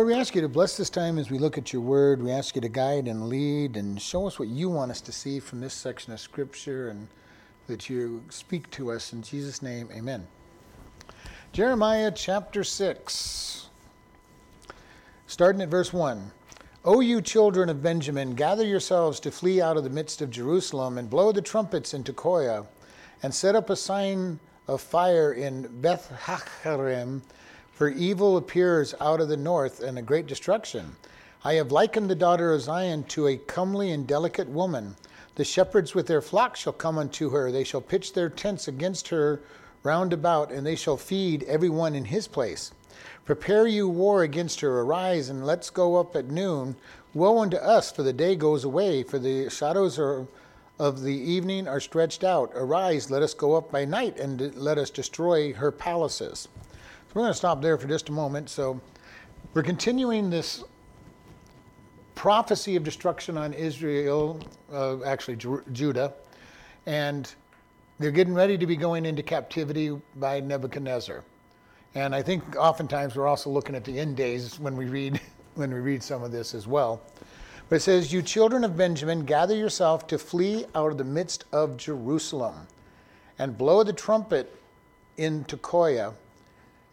Lord, we ask you to bless this time as we look at your word. We ask you to guide and lead and show us what you want us to see from this section of scripture and that you speak to us. In Jesus' name, amen. Jeremiah chapter 6, starting at verse 1. O you children of Benjamin, gather yourselves to flee out of the midst of Jerusalem and blow the trumpets in Tekoa and set up a sign of fire in Beth Haccherem for evil appears out of the north and a great destruction. I have likened the daughter of Zion to a comely and delicate woman. The shepherds with their flocks shall come unto her. They shall pitch their tents against her round about, and they shall feed every one in his place. Prepare you war against her. Arise, and let's go up at noon. Woe unto us, for the day goes away, for the shadows are, of the evening are stretched out. Arise, let us go up by night, and let us destroy her palaces. So we're going to stop there for just a moment. So we're continuing this prophecy of destruction on Israel, uh, actually Judah, and they're getting ready to be going into captivity by Nebuchadnezzar. And I think oftentimes we're also looking at the end days when we read when we read some of this as well. But it says, "You children of Benjamin, gather yourself to flee out of the midst of Jerusalem, and blow the trumpet in Tekoa,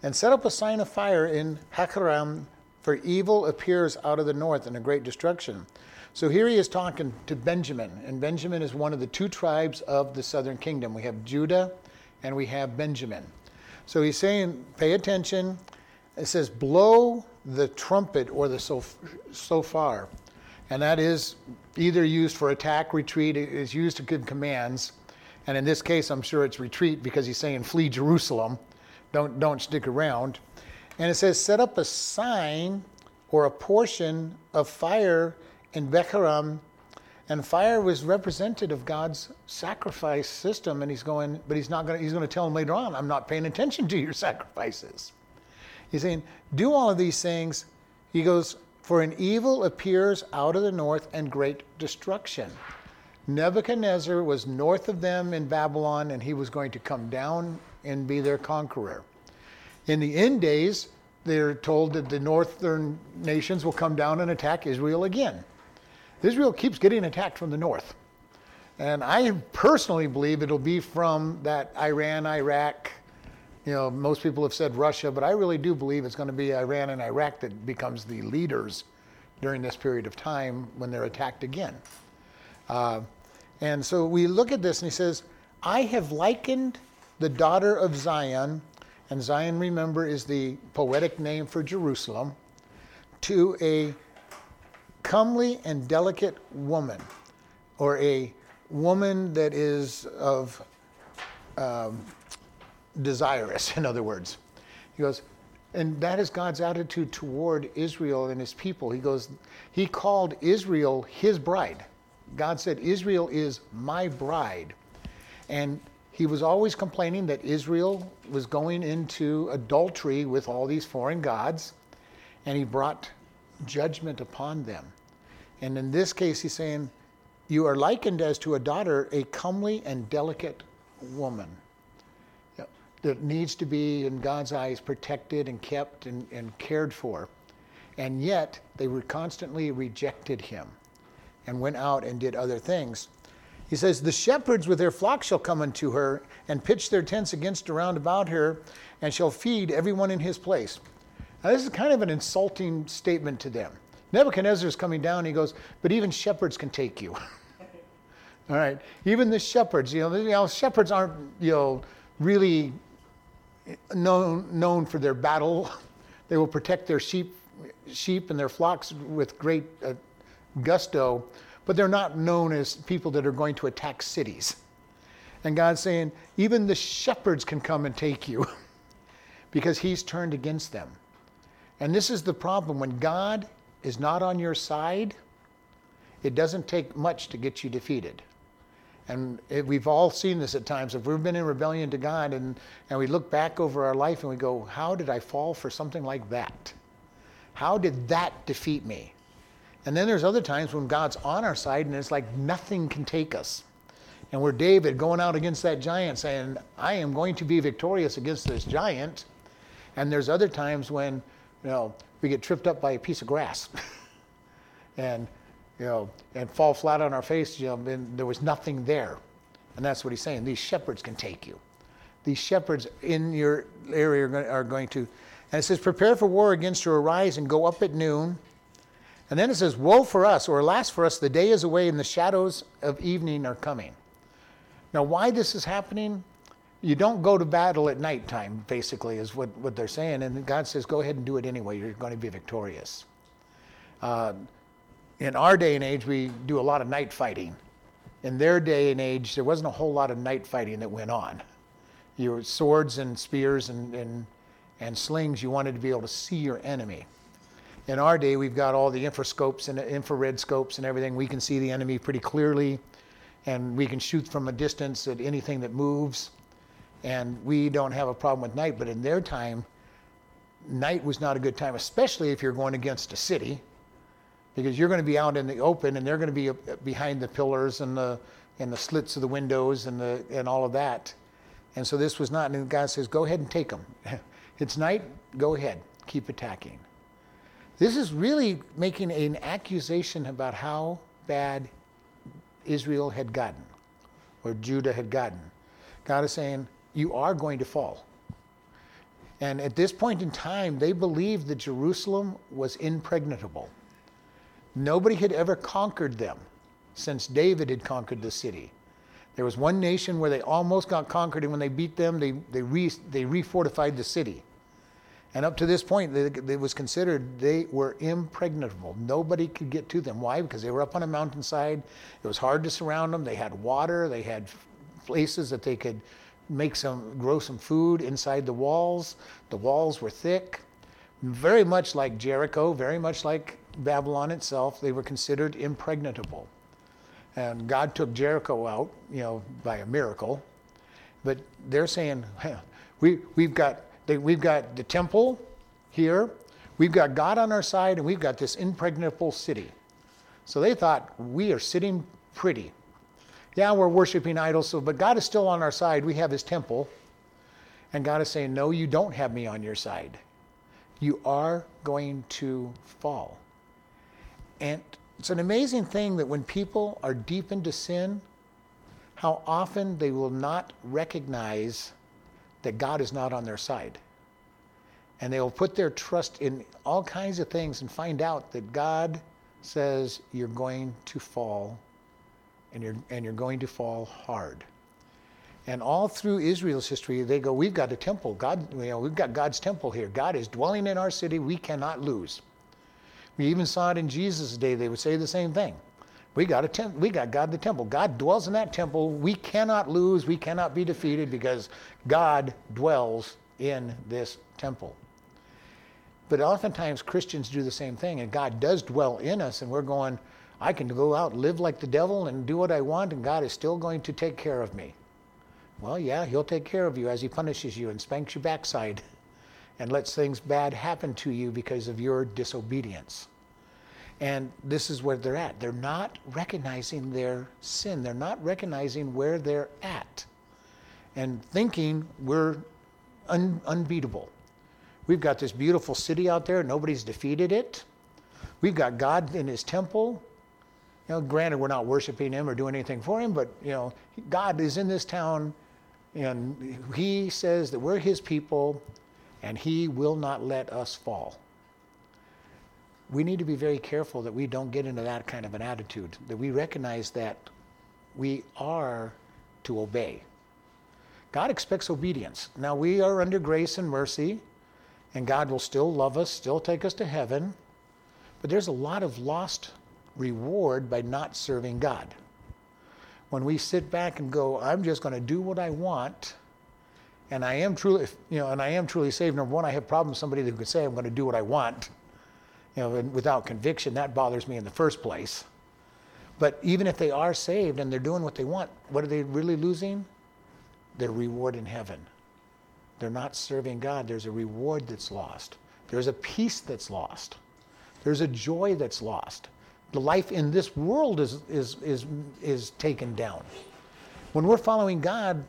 and set up a sign of fire in Hacharam, for evil appears out of the north and a great destruction. So here he is talking to Benjamin, and Benjamin is one of the two tribes of the southern kingdom. We have Judah and we have Benjamin. So he's saying, pay attention. It says, blow the trumpet or the shofar. And that is either used for attack, retreat, it is used to give commands. And in this case, I'm sure it's retreat because he's saying, flee Jerusalem. Don't, don't stick around. And it says, set up a sign or a portion of fire in Becharam. And fire was representative of God's sacrifice system. And he's going, but he's not going to, he's going to tell him later on, I'm not paying attention to your sacrifices. He's saying, do all of these things. He goes, for an evil appears out of the north and great destruction. Nebuchadnezzar was north of them in Babylon, and he was going to come down and be their conqueror. In the end days, they're told that the northern nations will come down and attack Israel again. Israel keeps getting attacked from the north. And I personally believe it'll be from that Iran, Iraq. You know, most people have said Russia, but I really do believe it's going to be Iran and Iraq that becomes the leaders during this period of time when they're attacked again. Uh, and so we look at this and he says, I have likened the daughter of Zion, and Zion, remember, is the poetic name for Jerusalem, to a comely and delicate woman, or a woman that is of um, desirous, in other words. He goes, and that is God's attitude toward Israel and his people. He goes, He called Israel his bride. God said, Israel is my bride. And he was always complaining that Israel was going into adultery with all these foreign gods, and he brought judgment upon them. And in this case, he's saying, You are likened as to a daughter, a comely and delicate woman that needs to be, in God's eyes, protected and kept and, and cared for. And yet, they were constantly rejected him and went out and did other things. He says, The shepherds with their flocks shall come unto her, and pitch their tents against around about her, and shall feed everyone in his place. Now, this is kind of an insulting statement to them. Nebuchadnezzar is coming down, he goes, But even shepherds can take you. All right, even the shepherds, you know, you know, shepherds aren't, you know, really known, known for their battle. They will protect their sheep, sheep and their flocks with great uh, gusto but they're not known as people that are going to attack cities. And God's saying, even the shepherds can come and take you because he's turned against them. And this is the problem. When God is not on your side, it doesn't take much to get you defeated. And it, we've all seen this at times. If we've been in rebellion to God and, and we look back over our life and we go, How did I fall for something like that? How did that defeat me? And then there's other times when God's on our side and it's like nothing can take us. And we're David going out against that giant saying, I am going to be victorious against this giant. And there's other times when, you know, we get tripped up by a piece of grass and, you know, and fall flat on our face, you know, and there was nothing there. And that's what he's saying. These shepherds can take you. These shepherds in your area are going to, and it says, prepare for war against you, arise and go up at noon. And then it says, woe for us, or alas for us, the day is away and the shadows of evening are coming. Now, why this is happening, you don't go to battle at nighttime, basically, is what, what they're saying. And God says, go ahead and do it anyway. You're going to be victorious. Uh, in our day and age, we do a lot of night fighting. In their day and age, there wasn't a whole lot of night fighting that went on. Your swords and spears and, and, and slings, you wanted to be able to see your enemy. In our day, we've got all the infrascopes and infrared scopes and everything. We can see the enemy pretty clearly, and we can shoot from a distance at anything that moves and we don't have a problem with night. But in their time, night was not a good time, especially if you're going against a city, because you're going to be out in the open and they're going to be behind the pillars and the and the slits of the windows and the and all of that. And so this was not. And God says, "Go ahead and take them. it's night. Go ahead. Keep attacking." This is really making an accusation about how bad Israel had gotten, or Judah had gotten. God is saying, you are going to fall. And at this point in time, they believed that Jerusalem was impregnable. Nobody had ever conquered them since David had conquered the city. There was one nation where they almost got conquered, and when they beat them, they, they, re, they refortified the city. And up to this point, it was considered they were impregnable. Nobody could get to them. Why? Because they were up on a mountainside. It was hard to surround them. They had water. They had places that they could make some, grow some food inside the walls. The walls were thick, very much like Jericho, very much like Babylon itself. They were considered impregnable. And God took Jericho out, you know, by a miracle. But they're saying, we, we've, got, we've got the temple here, we've got God on our side, and we've got this impregnable city. So they thought, we are sitting pretty yeah, we're worshiping idols, so, but God is still on our side. We have his temple. And God is saying, No, you don't have me on your side. You are going to fall. And it's an amazing thing that when people are deep into sin, how often they will not recognize that God is not on their side. And they will put their trust in all kinds of things and find out that God says you're going to fall and you're, and you're going to fall hard. And all through Israel's history, they go, We've got a temple. God, you know, we've got God's temple here. God is dwelling in our city. We cannot lose. We even saw it in Jesus' day. They would say the same thing. We got a temp- we got God the temple. God dwells in that temple. We cannot lose. We cannot be defeated because God dwells in this temple. But oftentimes Christians do the same thing, and God does dwell in us, and we're going, I can go out and live like the devil and do what I want, and God is still going to take care of me. Well, yeah, He'll take care of you as He punishes you and spanks your backside and lets things bad happen to you because of your disobedience. And this is where they're at. They're not recognizing their sin, they're not recognizing where they're at and thinking we're un- unbeatable. We've got this beautiful city out there, nobody's defeated it. We've got God in His temple. You know, granted, we're not worshiping him or doing anything for him, but you know, God is in this town, and He says that we're His people, and He will not let us fall. We need to be very careful that we don't get into that kind of an attitude. That we recognize that we are to obey. God expects obedience. Now we are under grace and mercy, and God will still love us, still take us to heaven. But there's a lot of lost reward by not serving God. When we sit back and go, I'm just going to do what I want, and I am truly, you know, and I am truly saved. Number one, I have problems somebody that could say I'm going to do what I want, you know, without conviction. That bothers me in the first place. But even if they are saved and they're doing what they want, what are they really losing? Their reward in heaven. They're not serving God. There's a reward that's lost. There's a peace that's lost. There's a joy that's lost the life in this world is, is, is, is taken down. When we're following God,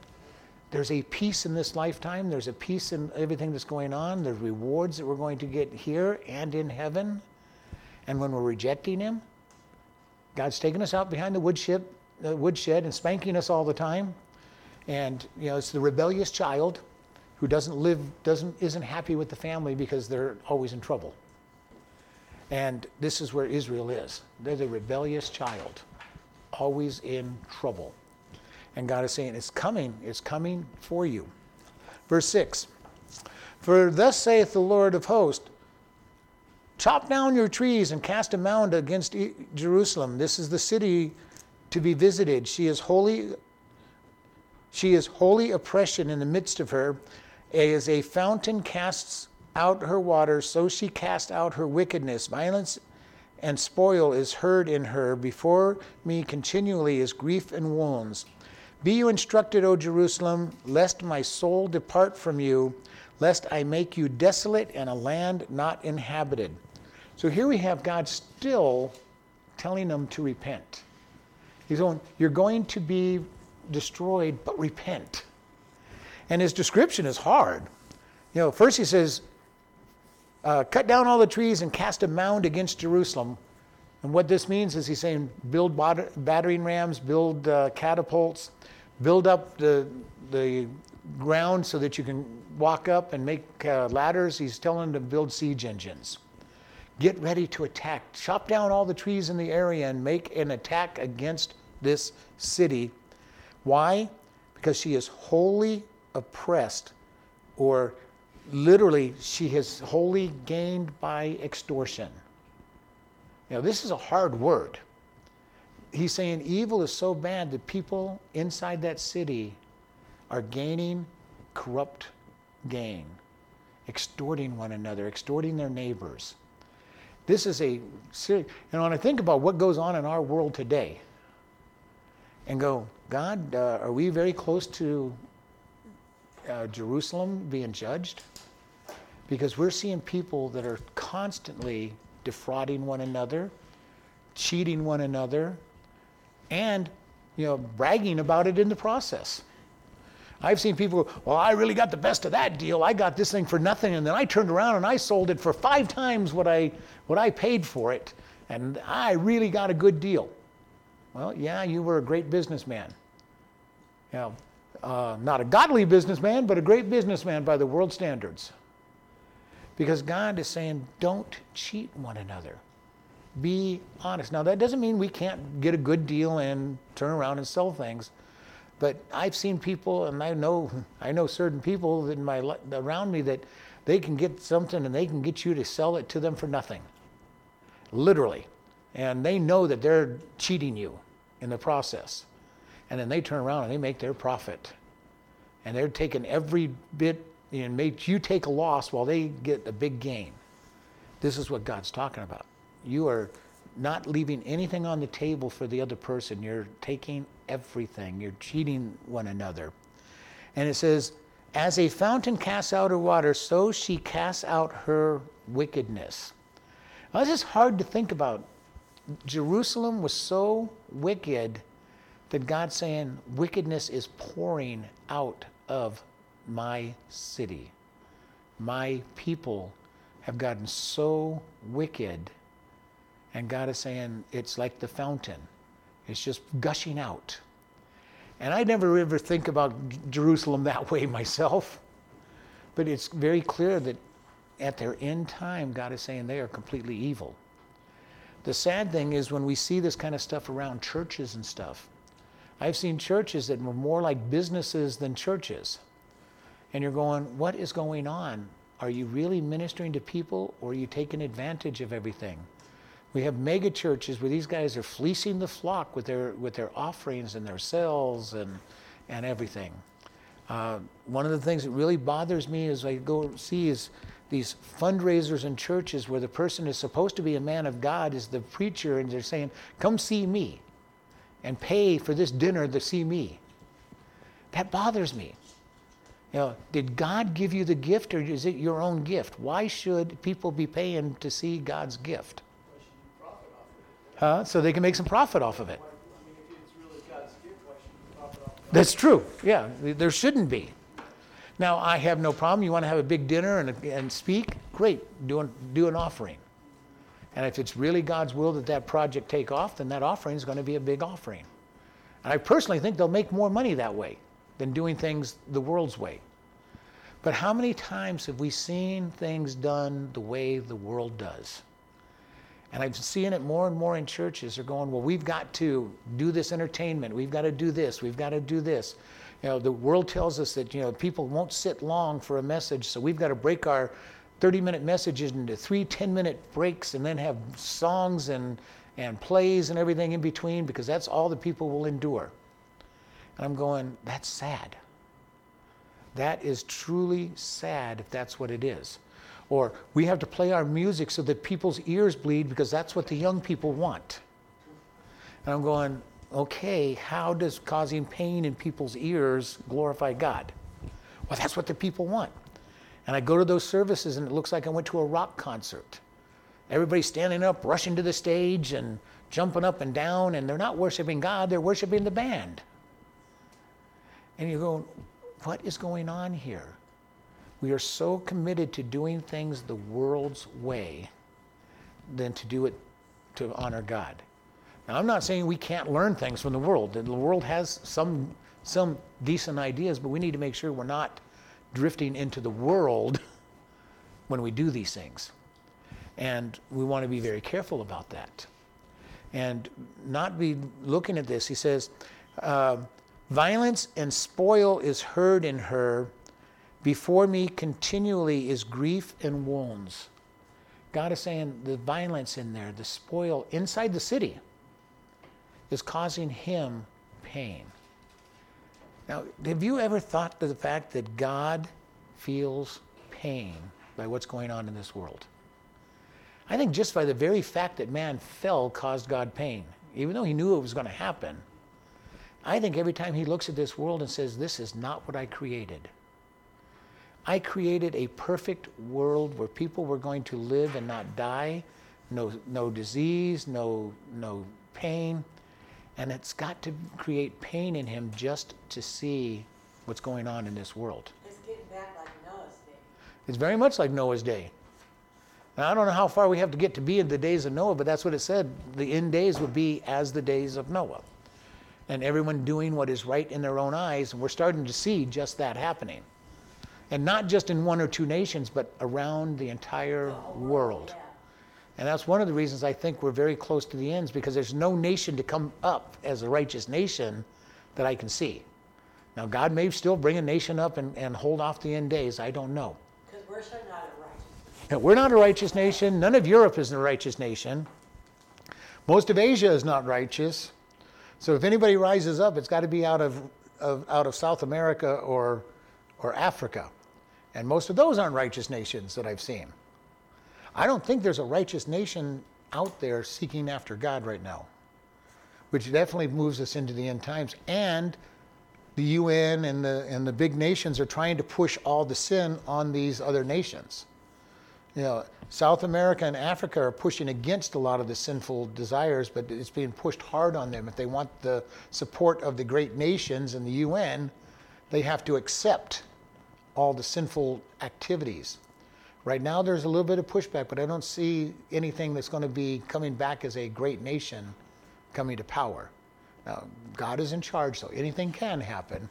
there's a peace in this lifetime, there's a peace in everything that's going on, there's rewards that we're going to get here and in heaven. And when we're rejecting Him, God's taking us out behind the woodshed, the woodshed and spanking us all the time. And you know, it's the rebellious child who doesn't live, doesn't, isn't happy with the family because they're always in trouble. And this is where Israel is. They're the rebellious child, always in trouble. And God is saying, It's coming, it's coming for you. Verse 6 For thus saith the Lord of hosts, Chop down your trees and cast a mound against Jerusalem. This is the city to be visited. She is holy. She is holy oppression in the midst of her. As a fountain casts out her waters, so she cast out her wickedness. Violence and spoil is heard in her. Before me continually is grief and wounds. Be you instructed, O Jerusalem, lest my soul depart from you, lest I make you desolate and a land not inhabited. So here we have God still telling them to repent. He's going, You're going to be destroyed, but repent. And his description is hard. You know, first he says, uh, Cut down all the trees and cast a mound against Jerusalem. And what this means is he's saying, Build battering rams, build uh, catapults, build up the, the ground so that you can walk up and make uh, ladders. He's telling them to build siege engines. Get ready to attack. Chop down all the trees in the area and make an attack against this city. Why? Because she is wholly oppressed, or literally, she has wholly gained by extortion. Now, this is a hard word. He's saying evil is so bad that people inside that city are gaining corrupt gain, extorting one another, extorting their neighbors. This is a serious, and when I think about what goes on in our world today, and go, God, uh, are we very close to uh, Jerusalem being judged? Because we're seeing people that are constantly defrauding one another, cheating one another, and you know, bragging about it in the process. I've seen people go, Well, I really got the best of that deal. I got this thing for nothing. And then I turned around and I sold it for five times what I, what I paid for it. And I really got a good deal. Well, yeah, you were a great businessman. You know, uh, not a godly businessman, but a great businessman by the world standards. Because God is saying, don't cheat one another. Be honest. Now, that doesn't mean we can't get a good deal and turn around and sell things. But I've seen people, and I know I know certain people in my around me that they can get something and they can get you to sell it to them for nothing, literally, and they know that they're cheating you in the process, and then they turn around and they make their profit, and they're taking every bit and make you take a loss while they get a big gain. This is what God's talking about. You are not leaving anything on the table for the other person. You're taking everything. You're cheating one another. And it says, As a fountain casts out her water, so she casts out her wickedness. Now, this is hard to think about. Jerusalem was so wicked that God's saying, Wickedness is pouring out of my city. My people have gotten so wicked and God is saying, it's like the fountain, it's just gushing out. And I never ever think about Jerusalem that way myself. But it's very clear that at their end time, God is saying they are completely evil. The sad thing is when we see this kind of stuff around churches and stuff, I've seen churches that were more like businesses than churches. And you're going, what is going on? Are you really ministering to people or are you taking advantage of everything? We have mega churches where these guys are fleecing the flock with their with their offerings and their sales and and everything. Uh, one of the things that really bothers me as I go see is these fundraisers in churches where the person is supposed to be a man of God is the preacher and they're saying, "Come see me," and pay for this dinner to see me. That bothers me. You know, did God give you the gift or is it your own gift? Why should people be paying to see God's gift? Huh? So they can make some profit off of it. That's true. Yeah, there shouldn't be. Now, I have no problem. You want to have a big dinner and, and speak? Great, do an, do an offering. And if it's really God's will that that project take off, then that offering is going to be a big offering. And I personally think they'll make more money that way than doing things the world's way. But how many times have we seen things done the way the world does? And I'm seeing it more and more in churches. They're going, well, we've got to do this entertainment. We've got to do this. We've got to do this. You know, the world tells us that, you know, people won't sit long for a message, so we've got to break our 30 minute messages into three 10 minute breaks and then have songs and, and plays and everything in between because that's all the people will endure. And I'm going, that's sad. That is truly sad if that's what it is. Or we have to play our music so that people's ears bleed because that's what the young people want. And I'm going, okay, how does causing pain in people's ears glorify God? Well, that's what the people want. And I go to those services and it looks like I went to a rock concert. Everybody's standing up, rushing to the stage and jumping up and down, and they're not worshiping God, they're worshiping the band. And you go, what is going on here? We are so committed to doing things the world's way than to do it to honor God. Now, I'm not saying we can't learn things from the world. The world has some, some decent ideas, but we need to make sure we're not drifting into the world when we do these things. And we want to be very careful about that. And not be looking at this. He says, uh, Violence and spoil is heard in her. Before me continually is grief and wounds. God is saying the violence in there, the spoil inside the city, is causing him pain. Now, have you ever thought to the fact that God feels pain by what's going on in this world? I think just by the very fact that man fell caused God pain, even though he knew it was going to happen. I think every time he looks at this world and says, This is not what I created. I created a perfect world where people were going to live and not die, no, no disease, no, no pain. And it's got to create pain in him just to see what's going on in this world. It's getting back like Noah's day. It's very much like Noah's day. Now, I don't know how far we have to get to be in the days of Noah, but that's what it said. The end days would be as the days of Noah and everyone doing what is right in their own eyes. And we're starting to see just that happening. And not just in one or two nations, but around the entire world. And that's one of the reasons I think we're very close to the ends because there's no nation to come up as a righteous nation that I can see. Now, God may still bring a nation up and, and hold off the end days. I don't know. Because we're not a righteous. We're not a righteous nation. None of Europe is a righteous nation. Most of Asia is not righteous. So if anybody rises up, it's got to be out of, of, out of South America or, or Africa. And most of those aren't righteous nations that I've seen. I don't think there's a righteous nation out there seeking after God right now, which definitely moves us into the end times. And the UN and the, and the big nations are trying to push all the sin on these other nations. You know, South America and Africa are pushing against a lot of the sinful desires, but it's being pushed hard on them. If they want the support of the great nations and the UN, they have to accept all the sinful activities. Right now, there's a little bit of pushback, but I don't see anything that's going to be coming back as a great nation coming to power. Now, God is in charge, so anything can happen.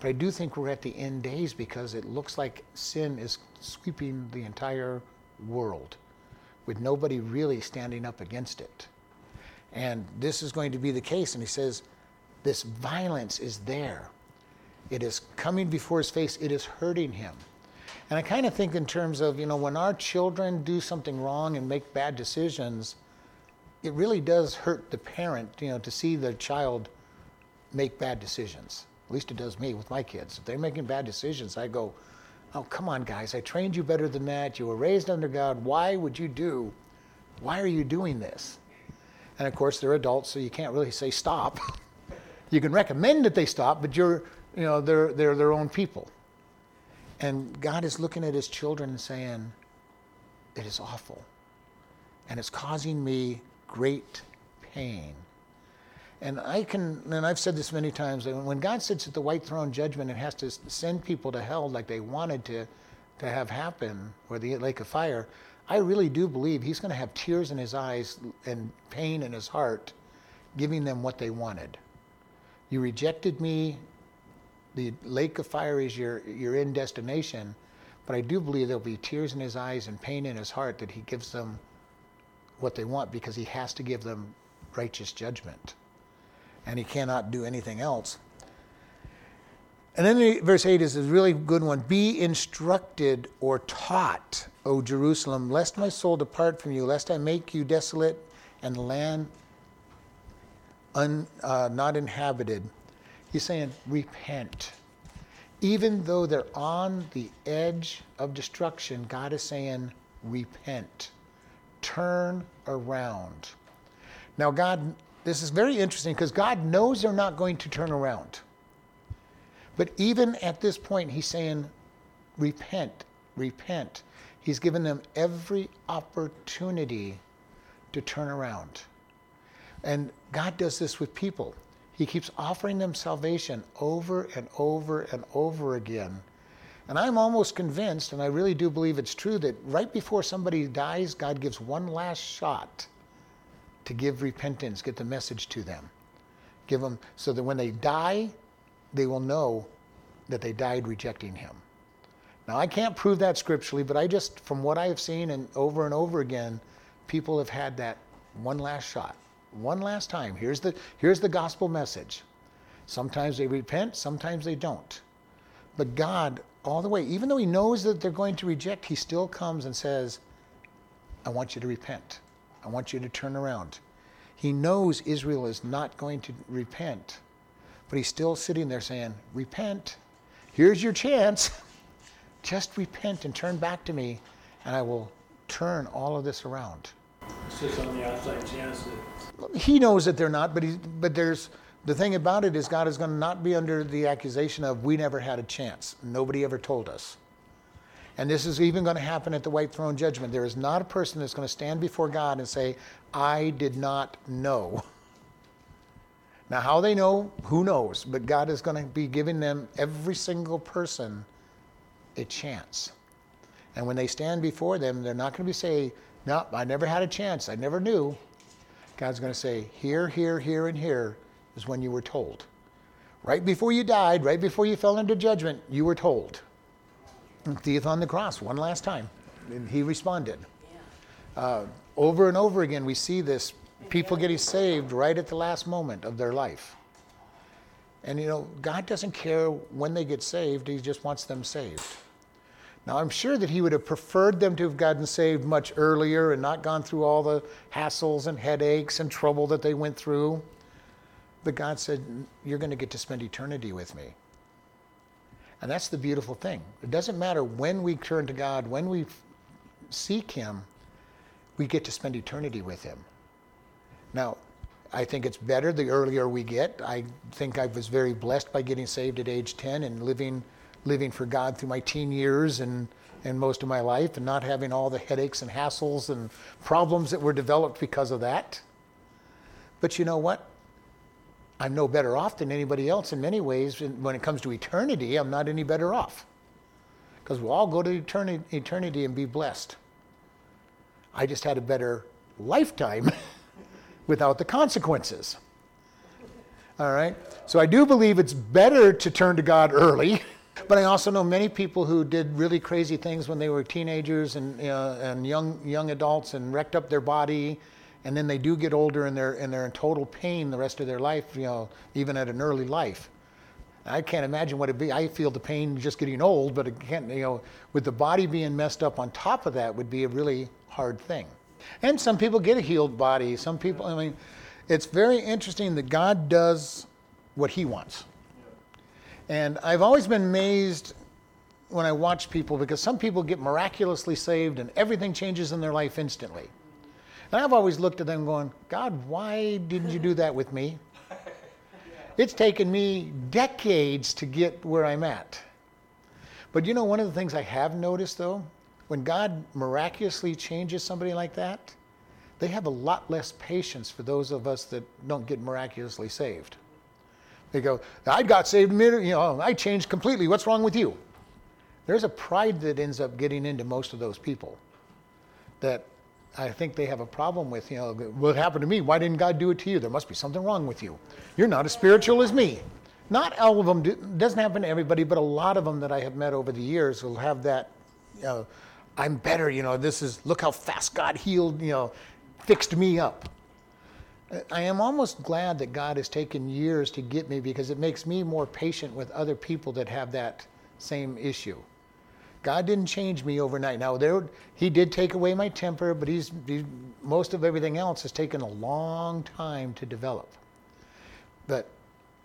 But I do think we're at the end days because it looks like sin is sweeping the entire world with nobody really standing up against it. And this is going to be the case. And he says, this violence is there. It is coming before his face, it is hurting him. And I kind of think in terms of, you know, when our children do something wrong and make bad decisions, it really does hurt the parent, you know, to see the child make bad decisions. At least it does me with my kids. If they're making bad decisions, I go, Oh, come on, guys. I trained you better than that. You were raised under God. Why would you do? Why are you doing this? And of course, they're adults, so you can't really say stop. you can recommend that they stop, but you're, you know, they're, they're their own people. And God is looking at his children and saying, it is awful. And it's causing me great pain. And I can, and I've said this many times, when God sits at the white throne judgment and has to send people to hell like they wanted to, to have happen, or the lake of fire, I really do believe he's going to have tears in his eyes and pain in his heart, giving them what they wanted. You rejected me. The lake of fire is your, your end destination. But I do believe there'll be tears in his eyes and pain in his heart that he gives them what they want because he has to give them righteous judgment and he cannot do anything else. And then the, verse 8 is a really good one. Be instructed or taught, O Jerusalem, lest my soul depart from you, lest I make you desolate and land un, uh, not inhabited. He's saying, repent. Even though they're on the edge of destruction, God is saying, repent. Turn around. Now, God this is very interesting because God knows they're not going to turn around. But even at this point, He's saying, repent, repent. He's given them every opportunity to turn around. And God does this with people. He keeps offering them salvation over and over and over again. And I'm almost convinced, and I really do believe it's true, that right before somebody dies, God gives one last shot to give repentance, get the message to them. Give them so that when they die, they will know that they died rejecting him. Now, I can't prove that scripturally, but I just, from what I have seen and over and over again, people have had that one last shot, one last time. Here's the, here's the gospel message. Sometimes they repent, sometimes they don't. But God, all the way, even though He knows that they're going to reject, He still comes and says, I want you to repent. I want you to turn around. He knows Israel is not going to repent, but he's still sitting there saying, Repent. Here's your chance. Just repent and turn back to me, and I will turn all of this around. It's just on the outside chance that. He knows that they're not, but, he, but there's the thing about it is God is going to not be under the accusation of we never had a chance. Nobody ever told us. And this is even going to happen at the white throne judgment. There is not a person that's going to stand before God and say, I did not know. Now, how they know, who knows? But God is going to be giving them, every single person, a chance. And when they stand before them, they're not going to be saying, No, I never had a chance. I never knew. God's going to say, Here, here, here, and here is when you were told. Right before you died, right before you fell into judgment, you were told thief on the cross one last time. And he responded. Uh, over and over again, we see this people getting saved right at the last moment of their life. And you know, God doesn't care when they get saved, He just wants them saved. Now, I'm sure that He would have preferred them to have gotten saved much earlier and not gone through all the hassles and headaches and trouble that they went through. But God said, You're going to get to spend eternity with me. And that's the beautiful thing. It doesn't matter when we turn to God, when we seek Him, we get to spend eternity with Him. Now, I think it's better the earlier we get. I think I was very blessed by getting saved at age 10 and living, living for God through my teen years and, and most of my life and not having all the headaches and hassles and problems that were developed because of that. But you know what? I'm no better off than anybody else in many ways. When it comes to eternity, I'm not any better off. Because we'll all go to eternity, and be blessed. I just had a better lifetime without the consequences. All right? So I do believe it's better to turn to God early. But I also know many people who did really crazy things when they were teenagers and, uh, and young, young adults and wrecked up their body and then they do get older and they're and they're in total pain the rest of their life, you know, even at an early life. I can't imagine what it'd be. I feel the pain just getting old, but again, you know, with the body being messed up on top of that would be a really hard thing. And some people get a healed body. Some people, I mean, it's very interesting that God does what He wants. And I've always been amazed when I watch people because some people get miraculously saved and everything changes in their life instantly. And I've always looked at them going, God, why didn't you do that with me? It's taken me decades to get where I'm at. But you know, one of the things I have noticed though, when God miraculously changes somebody like that, they have a lot less patience for those of us that don't get miraculously saved. They go, I got saved, you know, I changed completely. What's wrong with you? There's a pride that ends up getting into most of those people that I think they have a problem with, you know, what happened to me? Why didn't God do it to you? There must be something wrong with you. You're not as spiritual as me. Not all of them, do, doesn't happen to everybody, but a lot of them that I have met over the years will have that, you know, I'm better, you know, this is, look how fast God healed, you know, fixed me up. I am almost glad that God has taken years to get me because it makes me more patient with other people that have that same issue. God didn't change me overnight. Now, there, He did take away my temper, but he's, he's, most of everything else has taken a long time to develop. But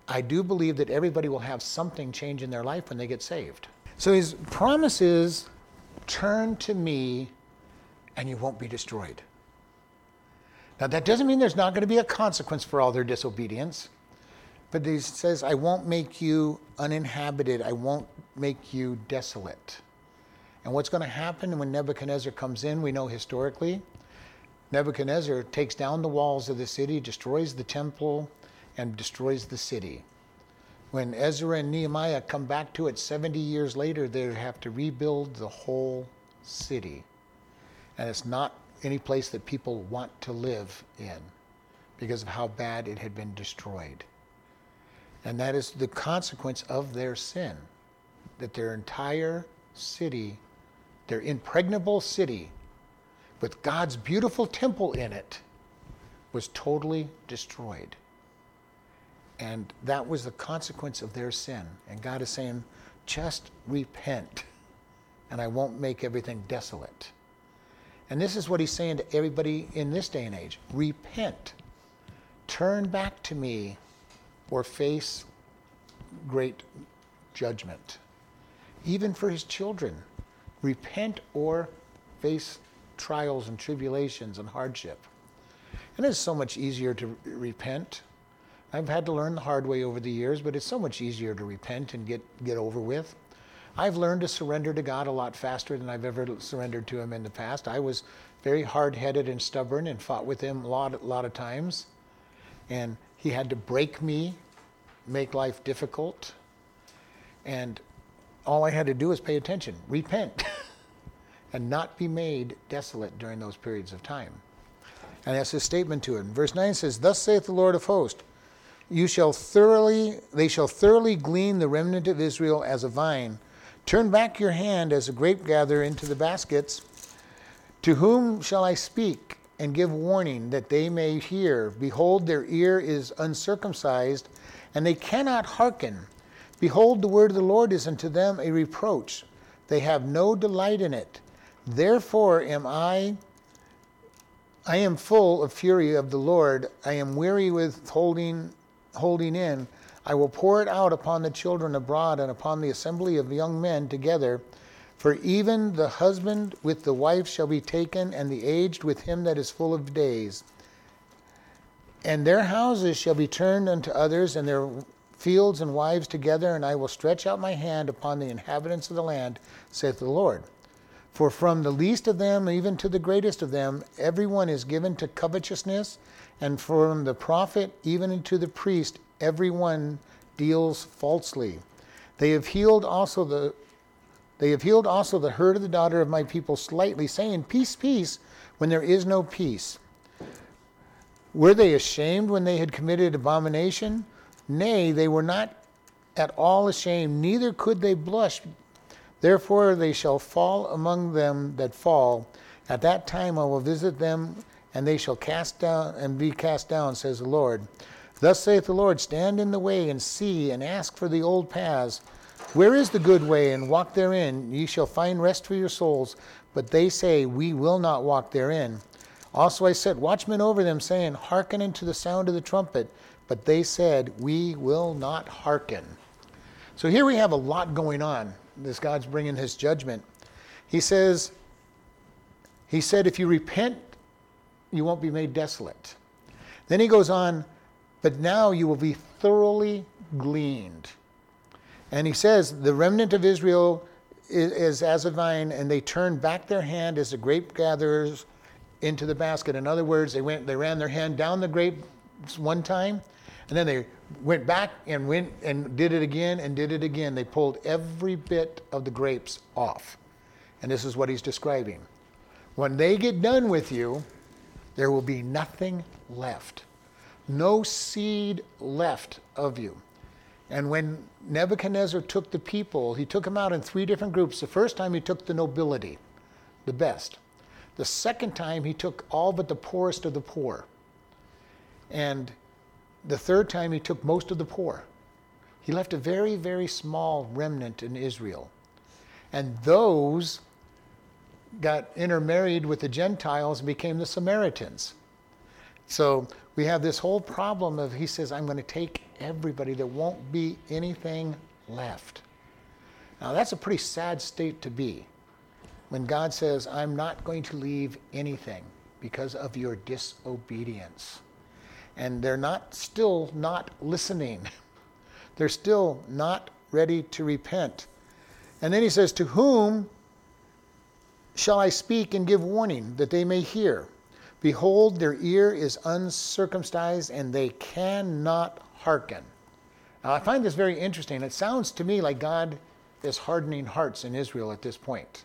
I do believe that everybody will have something change in their life when they get saved. So His promise is turn to me and you won't be destroyed. Now, that doesn't mean there's not going to be a consequence for all their disobedience. But he says, I won't make you uninhabited. I won't make you desolate. And what's going to happen when Nebuchadnezzar comes in, we know historically. Nebuchadnezzar takes down the walls of the city, destroys the temple, and destroys the city. When Ezra and Nehemiah come back to it 70 years later, they have to rebuild the whole city. And it's not any place that people want to live in because of how bad it had been destroyed. And that is the consequence of their sin, that their entire city their impregnable city with God's beautiful temple in it was totally destroyed. And that was the consequence of their sin. And God is saying, just repent, and I won't make everything desolate. And this is what he's saying to everybody in this day and age repent, turn back to me, or face great judgment. Even for his children, repent or face trials and tribulations and hardship. And it's so much easier to repent. I've had to learn the hard way over the years, but it's so much easier to repent and get, get over with. I've learned to surrender to God a lot faster than I've ever surrendered to Him in the past. I was very hard headed and stubborn and fought with Him a lot, a lot of times. And He had to break me, make life difficult. And all I had to do was pay attention, repent, and not be made desolate during those periods of time. And that's his statement to it. verse 9 says, Thus saith the Lord of hosts, you shall thoroughly they shall thoroughly glean the remnant of Israel as a vine. Turn back your hand as a grape gatherer into the baskets. To whom shall I speak and give warning that they may hear? Behold, their ear is uncircumcised, and they cannot hearken. Behold, the word of the Lord is unto them a reproach. They have no delight in it. Therefore am I I am full of fury of the Lord. I am weary with holding holding in. I will pour it out upon the children abroad and upon the assembly of young men together. For even the husband with the wife shall be taken, and the aged with him that is full of days. And their houses shall be turned unto others, and their fields and wives together, and I will stretch out my hand upon the inhabitants of the land, saith the Lord. For from the least of them even to the greatest of them, everyone is given to covetousness, and from the prophet even unto the priest, everyone deals falsely. They have healed also the they have healed also the hurt of the daughter of my people slightly, saying, Peace, peace, when there is no peace. Were they ashamed when they had committed abomination? Nay, they were not at all ashamed, neither could they blush. Therefore they shall fall among them that fall. At that time I will visit them, and they shall cast down and be cast down, says the Lord. Thus saith the Lord, stand in the way and see, and ask for the old paths. Where is the good way, and walk therein? Ye shall find rest for your souls. But they say, We will not walk therein. Also I set watchmen over them, saying, Hearken unto the sound of the trumpet. But they said, We will not hearken. So here we have a lot going on. This God's bringing his judgment. He says, He said, If you repent, you won't be made desolate. Then he goes on, But now you will be thoroughly gleaned. And he says, The remnant of Israel is, is as a vine, and they turn back their hand as the grape gatherers into the basket. In other words, they went, they ran their hand down the grapes one time, and then they went back and went and did it again and did it again. They pulled every bit of the grapes off. And this is what he's describing. When they get done with you, there will be nothing left. No seed left of you. And when Nebuchadnezzar took the people, he took them out in three different groups. The first time he took the nobility, the best. The second time he took all but the poorest of the poor. And the third time he took most of the poor. He left a very, very small remnant in Israel. And those got intermarried with the Gentiles and became the Samaritans. So we have this whole problem of he says, I'm going to take everybody. There won't be anything left. Now, that's a pretty sad state to be when God says, I'm not going to leave anything because of your disobedience. And they're not still not listening. They're still not ready to repent. And then he says, To whom shall I speak and give warning that they may hear? Behold, their ear is uncircumcised, and they cannot hearken. Now, I find this very interesting. It sounds to me like God is hardening hearts in Israel at this point,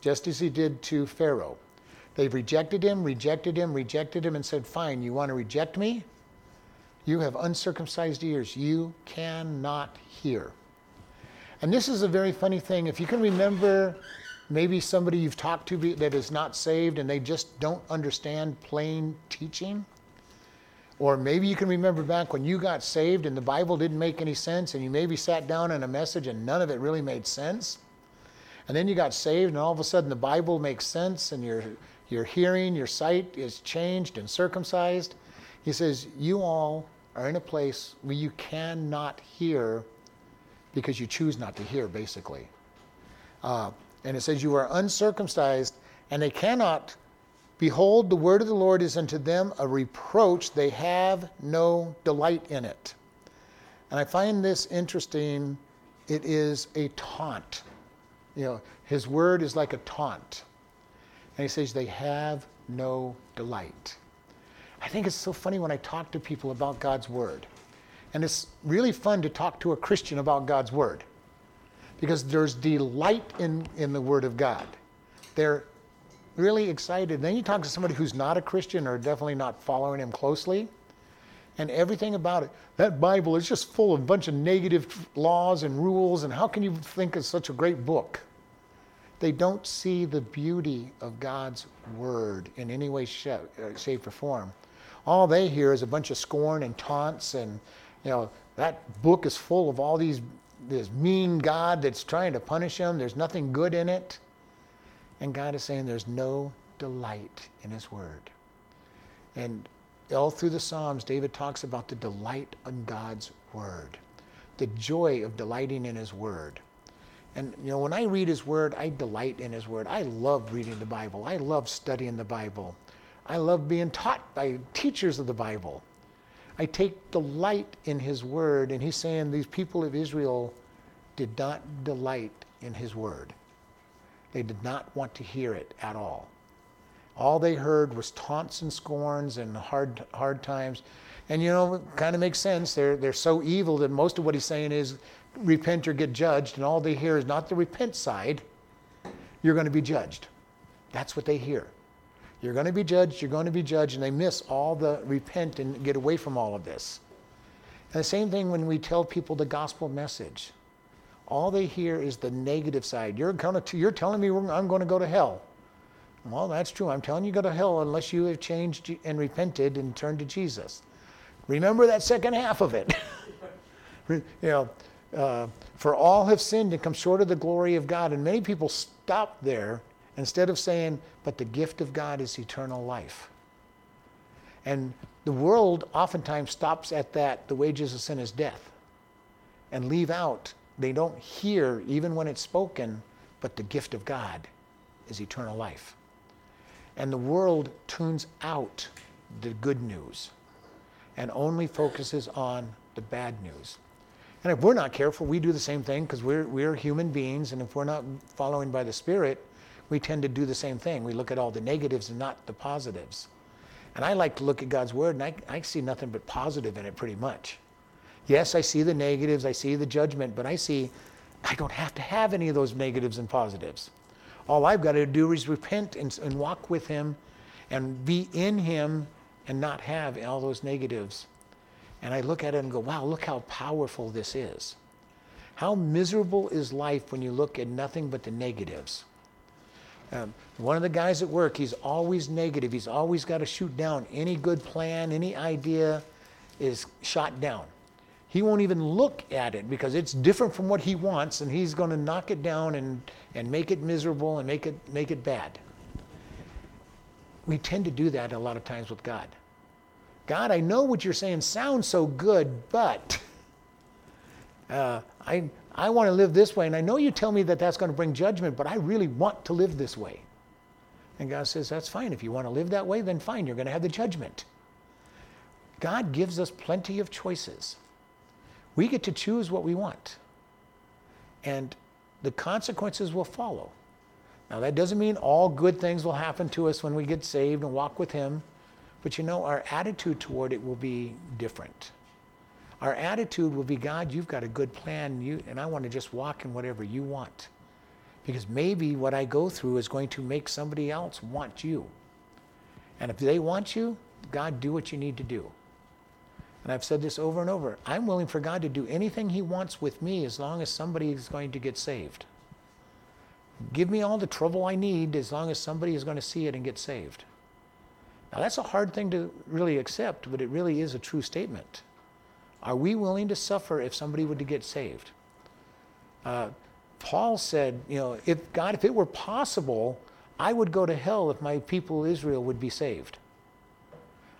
just as he did to Pharaoh. They've rejected him, rejected him, rejected him, and said, Fine, you want to reject me? You have uncircumcised ears. You cannot hear. And this is a very funny thing. If you can remember maybe somebody you've talked to that is not saved and they just don't understand plain teaching. Or maybe you can remember back when you got saved and the Bible didn't make any sense and you maybe sat down in a message and none of it really made sense. And then you got saved and all of a sudden the Bible makes sense and your, your hearing, your sight is changed and circumcised. He says, You all are in a place where you cannot hear because you choose not to hear, basically. Uh, and it says, You are uncircumcised, and they cannot. Behold, the word of the Lord is unto them a reproach. They have no delight in it. And I find this interesting. It is a taunt. You know, his word is like a taunt. And he says, They have no delight. I think it's so funny when I talk to people about God's word. And it's really fun to talk to a Christian about God's word because there's delight in, in the Word of God. They're really excited. Then you talk to somebody who's not a Christian or definitely not following Him closely, and everything about it. That Bible is just full of a bunch of negative laws and rules, and how can you think it's such a great book? They don't see the beauty of God's Word in any way, uh, shape, or form. All they hear is a bunch of scorn and taunts, and you know that book is full of all these this mean God that's trying to punish them. There's nothing good in it. And God is saying there's no delight in His Word. And all through the Psalms, David talks about the delight in God's Word, the joy of delighting in His Word. And you know, when I read His Word, I delight in His Word. I love reading the Bible. I love studying the Bible. I love being taught by teachers of the Bible. I take delight in his word. And he's saying these people of Israel did not delight in his word. They did not want to hear it at all. All they heard was taunts and scorns and hard, hard times. And you know, it kind of makes sense. They're, they're so evil that most of what he's saying is repent or get judged. And all they hear is not the repent side, you're going to be judged. That's what they hear. You're going to be judged, you're going to be judged, and they miss all the repent and get away from all of this. And the same thing when we tell people the gospel message. All they hear is the negative side. You're, going to, you're telling me I'm going to go to hell. Well, that's true. I'm telling you, go to hell unless you have changed and repented and turned to Jesus. Remember that second half of it. you know, uh, for all have sinned and come short of the glory of God. And many people stop there Instead of saying, but the gift of God is eternal life. And the world oftentimes stops at that, the wages of sin is death, and leave out, they don't hear, even when it's spoken, but the gift of God is eternal life. And the world tunes out the good news and only focuses on the bad news. And if we're not careful, we do the same thing because we're, we're human beings, and if we're not following by the Spirit, we tend to do the same thing. We look at all the negatives and not the positives. And I like to look at God's word, and I, I see nothing but positive in it pretty much. Yes, I see the negatives, I see the judgment, but I see I don't have to have any of those negatives and positives. All I've got to do is repent and, and walk with Him and be in Him and not have all those negatives. And I look at it and go, wow, look how powerful this is. How miserable is life when you look at nothing but the negatives? Um, one of the guys at work, he's always negative. He's always got to shoot down any good plan, any idea is shot down. He won't even look at it because it's different from what he wants, and he's going to knock it down and, and make it miserable and make it, make it bad. We tend to do that a lot of times with God. God, I know what you're saying sounds so good, but uh, I, I want to live this way. And I know you tell me that that's going to bring judgment, but I really want to live this way. And God says, That's fine. If you want to live that way, then fine. You're going to have the judgment. God gives us plenty of choices. We get to choose what we want. And the consequences will follow. Now, that doesn't mean all good things will happen to us when we get saved and walk with Him, but you know, our attitude toward it will be different. Our attitude will be God, you've got a good plan, you, and I want to just walk in whatever you want. Because maybe what I go through is going to make somebody else want you. And if they want you, God, do what you need to do. And I've said this over and over. I'm willing for God to do anything He wants with me as long as somebody is going to get saved. Give me all the trouble I need as long as somebody is going to see it and get saved. Now, that's a hard thing to really accept, but it really is a true statement. Are we willing to suffer if somebody were to get saved? Uh, Paul said, you know, if God, if it were possible, I would go to hell if my people Israel would be saved.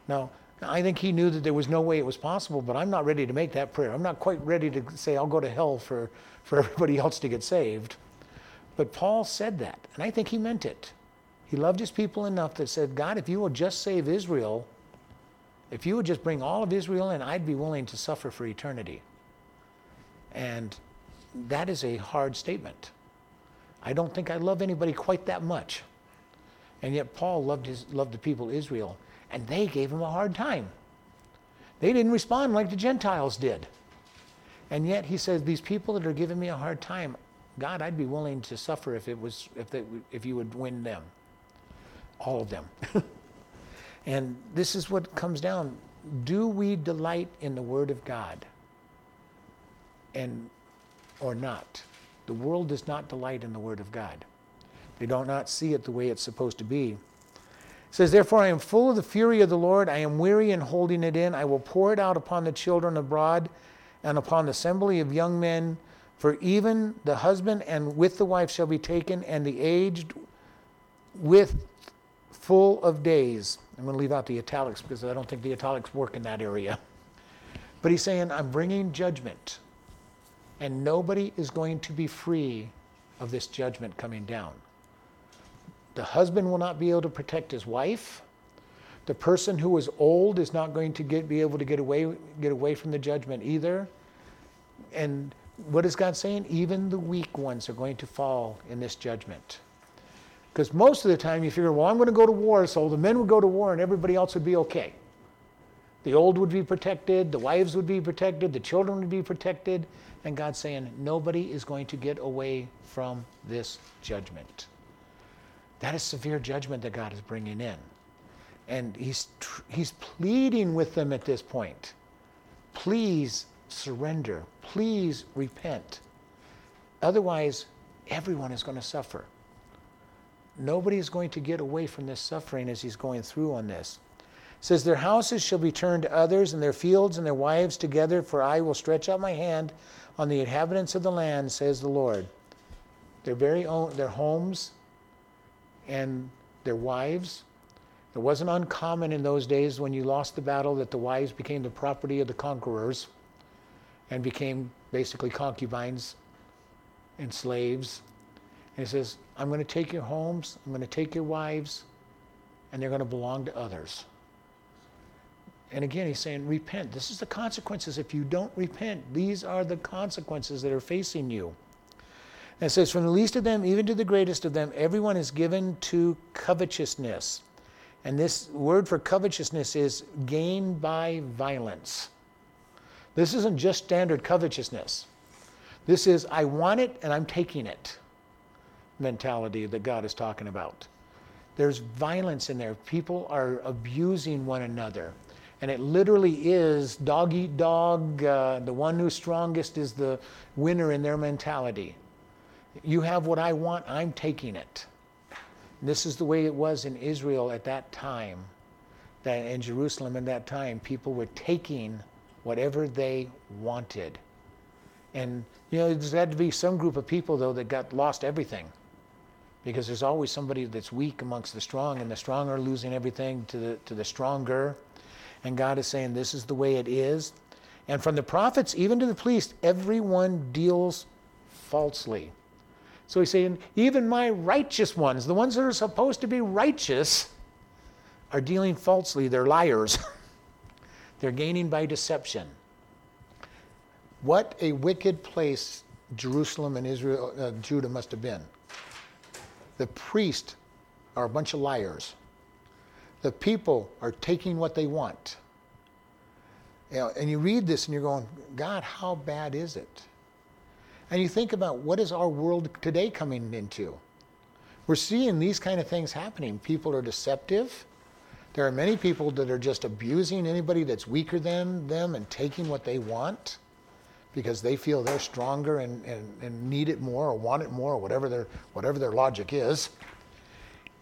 Now, I think he knew that there was no way it was possible, but I'm not ready to make that prayer. I'm not quite ready to say I'll go to hell for, for everybody else to get saved. But Paul said that, and I think he meant it. He loved his people enough that said, God, if you will just save Israel, if you would just bring all of Israel in, I'd be willing to suffer for eternity. And that is a hard statement. I don't think I love anybody quite that much. And yet Paul loved, his, loved the people Israel, and they gave him a hard time. They didn't respond like the Gentiles did. And yet he says, These people that are giving me a hard time, God, I'd be willing to suffer if, it was, if, they, if you would win them. All of them. And this is what comes down. Do we delight in the Word of God? And or not? The world does not delight in the Word of God. They do not see it the way it's supposed to be. It says, Therefore I am full of the fury of the Lord. I am weary in holding it in. I will pour it out upon the children abroad and upon the assembly of young men. For even the husband and with the wife shall be taken, and the aged with full of days. I'm going to leave out the italics because I don't think the italics work in that area. But he's saying, I'm bringing judgment. And nobody is going to be free of this judgment coming down. The husband will not be able to protect his wife. The person who is old is not going to get, be able to get away, get away from the judgment either. And what is God saying? Even the weak ones are going to fall in this judgment. Because most of the time you figure, well, I'm going to go to war, so the men would go to war and everybody else would be okay. The old would be protected, the wives would be protected, the children would be protected. And God's saying, nobody is going to get away from this judgment. That is severe judgment that God is bringing in. And he's, he's pleading with them at this point. Please surrender. Please repent. Otherwise, everyone is going to suffer. Nobody is going to get away from this suffering as he's going through on this. It says, Their houses shall be turned to others, and their fields and their wives together, for I will stretch out my hand on the inhabitants of the land, says the Lord. Their very own, their homes and their wives. It wasn't uncommon in those days when you lost the battle that the wives became the property of the conquerors and became basically concubines and slaves. And he says, I'm going to take your homes, I'm going to take your wives, and they're going to belong to others. And again, he's saying, repent. This is the consequences. If you don't repent, these are the consequences that are facing you. And it says, From the least of them even to the greatest of them, everyone is given to covetousness. And this word for covetousness is gain by violence. This isn't just standard covetousness. This is, I want it and I'm taking it mentality that God is talking about. There's violence in there. People are abusing one another. And it literally is dog eat dog. Uh, the one who's strongest is the winner in their mentality. You have what I want, I'm taking it. This is the way it was in Israel at that time. That in Jerusalem at that time, people were taking whatever they wanted. And you know, there's had to be some group of people though that got lost everything. Because there's always somebody that's weak amongst the strong, and the strong are losing everything to the to the stronger. And God is saying, This is the way it is. And from the prophets, even to the priests, everyone deals falsely. So he's saying, even my righteous ones, the ones that are supposed to be righteous, are dealing falsely. They're liars. They're gaining by deception. What a wicked place Jerusalem and Israel, uh, Judah must have been. The priests are a bunch of liars. The people are taking what they want. You know, and you read this and you're going, God, how bad is it? And you think about what is our world today coming into? We're seeing these kind of things happening. People are deceptive. There are many people that are just abusing anybody that's weaker than them and taking what they want because they feel they're stronger and, and, and need it more or want it more or whatever their, whatever their logic is.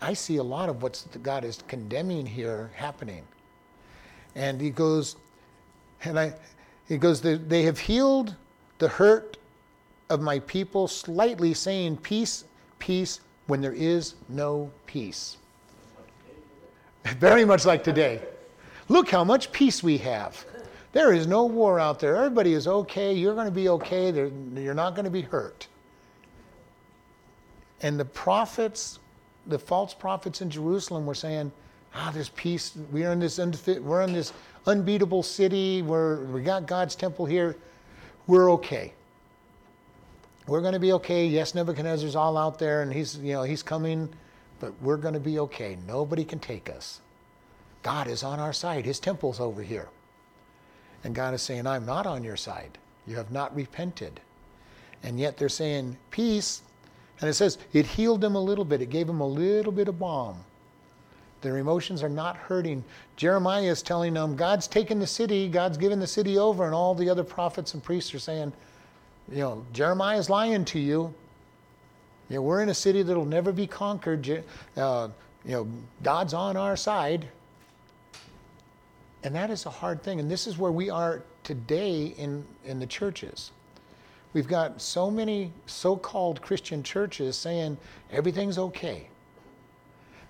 I see a lot of what God is condemning here happening. And he goes, and I, he goes, they have healed the hurt of my people slightly, saying, Peace, peace, when there is no peace. Very much like today. Look how much peace we have. There is no war out there. Everybody is okay. You're going to be okay. They're, you're not going to be hurt. And the prophets, the false prophets in Jerusalem were saying, ah, there's peace. We're in this, we're in this unbeatable city. We're, we got God's temple here. We're okay. We're going to be okay. Yes, Nebuchadnezzar's all out there and he's, you know, he's coming, but we're going to be okay. Nobody can take us. God is on our side. His temple's over here. And God is saying, I'm not on your side. You have not repented. And yet they're saying, Peace. And it says, it healed them a little bit. It gave them a little bit of balm. Their emotions are not hurting. Jeremiah is telling them, God's taken the city, God's given the city over, and all the other prophets and priests are saying, you know, Jeremiah's lying to you. You know, we're in a city that'll never be conquered. Uh, you know, God's on our side. And that is a hard thing. And this is where we are today in, in the churches. We've got so many so called Christian churches saying everything's okay.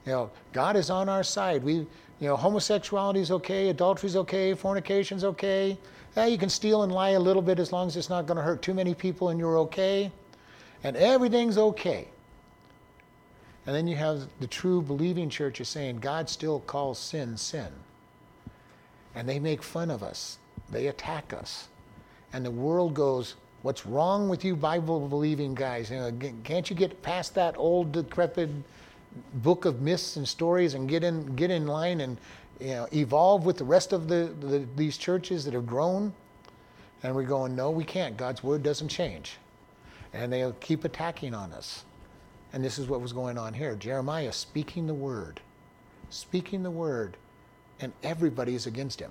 You know, God is on our side. We, you know, homosexuality is okay, adultery is okay, fornication's okay. Yeah, you can steal and lie a little bit as long as it's not going to hurt too many people and you're okay. And everything's okay. And then you have the true believing churches saying God still calls sin sin and they make fun of us. They attack us. And the world goes, What's wrong with you Bible believing guys? You know, can't you get past that old decrepit book of myths and stories and get in get in line and you know, evolve with the rest of the, the, these churches that have grown? And we're going, no, we can't. God's word doesn't change. And they'll keep attacking on us. And this is what was going on here. Jeremiah speaking the word, speaking the word and everybody is against him.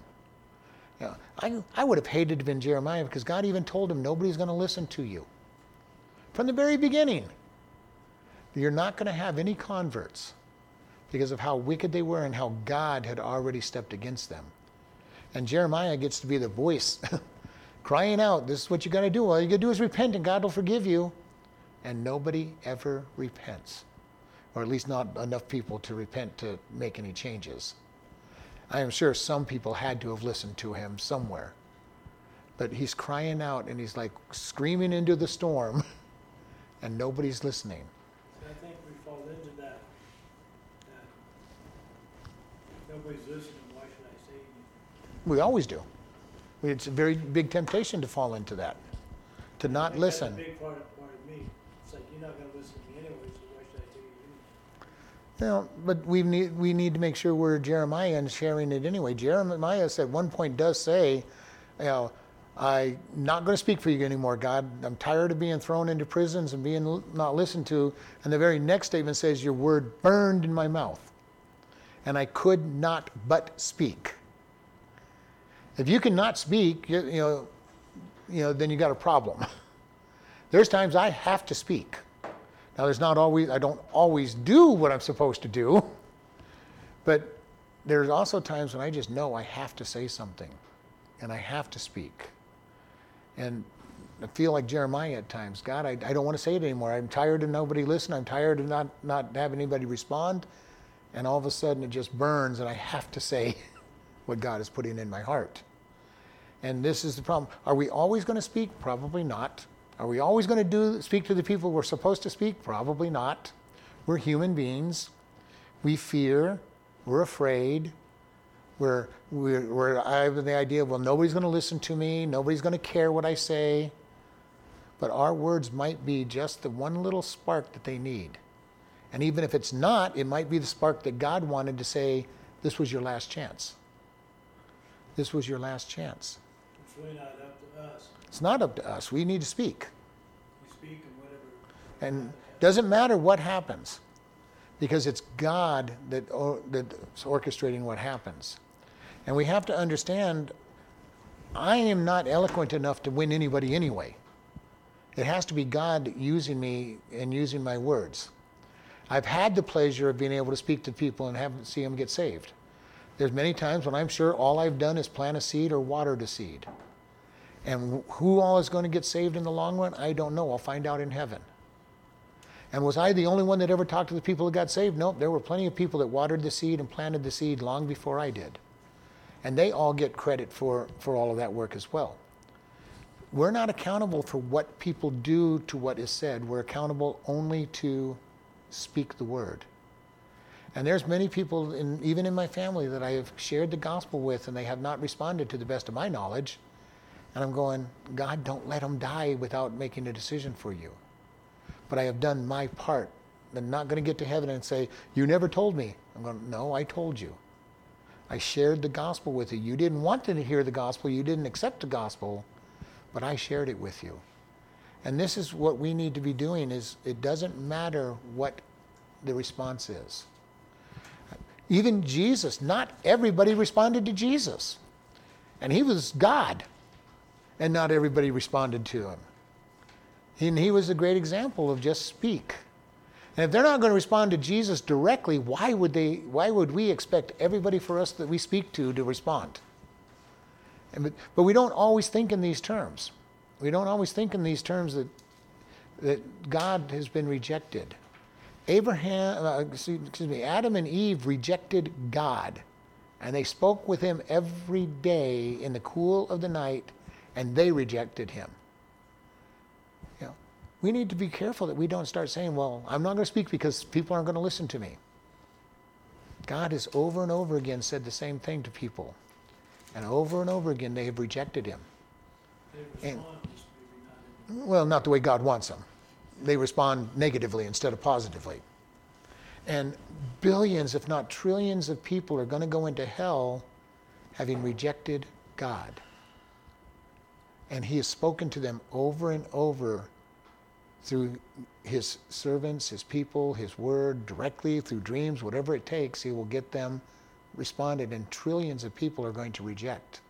You know, I, I would have hated to have been Jeremiah because God even told him nobody's going to listen to you. From the very beginning, you're not going to have any converts because of how wicked they were and how God had already stepped against them. And Jeremiah gets to be the voice crying out, This is what you got to do. All you got to do is repent and God will forgive you. And nobody ever repents, or at least not enough people to repent to make any changes. I am sure some people had to have listened to him somewhere. But he's crying out and he's like screaming into the storm, and nobody's listening. I think we fall into that. that nobody's listening. Why should I say anything? We always do. It's a very big temptation to fall into that, to not listen. That's a big part of, part of me. It's like, you you're not listen to me anyway, so why should I tell You but we need we need to make sure we're Jeremiah and sharing it anyway. Jeremiah at one point does say, you know, I'm not going to speak for you anymore, God. I'm tired of being thrown into prisons and being not listened to. And the very next statement says, Your word burned in my mouth, and I could not but speak. If you cannot speak, you, you know, you know, then you got a problem. There's times I have to speak. Now, there's not always, I don't always do what I'm supposed to do, but there's also times when I just know I have to say something and I have to speak. And I feel like Jeremiah at times God, I, I don't want to say it anymore. I'm tired of nobody listening. I'm tired of not, not having anybody respond. And all of a sudden it just burns, and I have to say what God is putting in my heart. And this is the problem. Are we always going to speak? Probably not. Are we always going to do speak to the people we're supposed to speak? Probably not. We're human beings. We fear. We're afraid. We're, we're, we're I have the idea, of, well, nobody's going to listen to me. Nobody's going to care what I say. But our words might be just the one little spark that they need. And even if it's not, it might be the spark that God wanted to say, this was your last chance. This was your last chance. It's really not up to us. It's not up to us. We need to speak. We speak and whatever. And doesn't matter what happens, because it's God that that's orchestrating what happens. And we have to understand, I am not eloquent enough to win anybody anyway. It has to be God using me and using my words. I've had the pleasure of being able to speak to people and have see them get saved. There's many times when I'm sure all I've done is plant a seed or water a seed. And who all is going to get saved in the long run, I don't know. I'll find out in heaven. And was I the only one that ever talked to the people that got saved? Nope. There were plenty of people that watered the seed and planted the seed long before I did. And they all get credit for, for all of that work as well. We're not accountable for what people do to what is said. We're accountable only to speak the word. And there's many people, in, even in my family, that I have shared the gospel with, and they have not responded to the best of my knowledge. And I'm going, God, don't let them die without making a decision for you. But I have done my part. I'm not going to get to heaven and say, You never told me. I'm going, No, I told you. I shared the gospel with you. You didn't want to hear the gospel, you didn't accept the gospel, but I shared it with you. And this is what we need to be doing is it doesn't matter what the response is. Even Jesus, not everybody responded to Jesus. And he was God, and not everybody responded to him. And he was a great example of just speak. And if they're not going to respond to Jesus directly, why would they why would we expect everybody for us that we speak to to respond? And, but, we don't always think in these terms. We don't always think in these terms that that God has been rejected. Abraham, uh, excuse me, Adam and Eve rejected God, and they spoke with him every day in the cool of the night, and they rejected him. You know, we need to be careful that we don't start saying, "Well, I'm not going to speak because people aren't going to listen to me." God has over and over again said the same thing to people, and over and over again they have rejected him. They And- respond just maybe not in Well, not the way God wants them. They respond negatively instead of positively. And billions, if not trillions, of people are going to go into hell having rejected God. And He has spoken to them over and over through His servants, His people, His word, directly through dreams, whatever it takes, He will get them responded, and trillions of people are going to reject.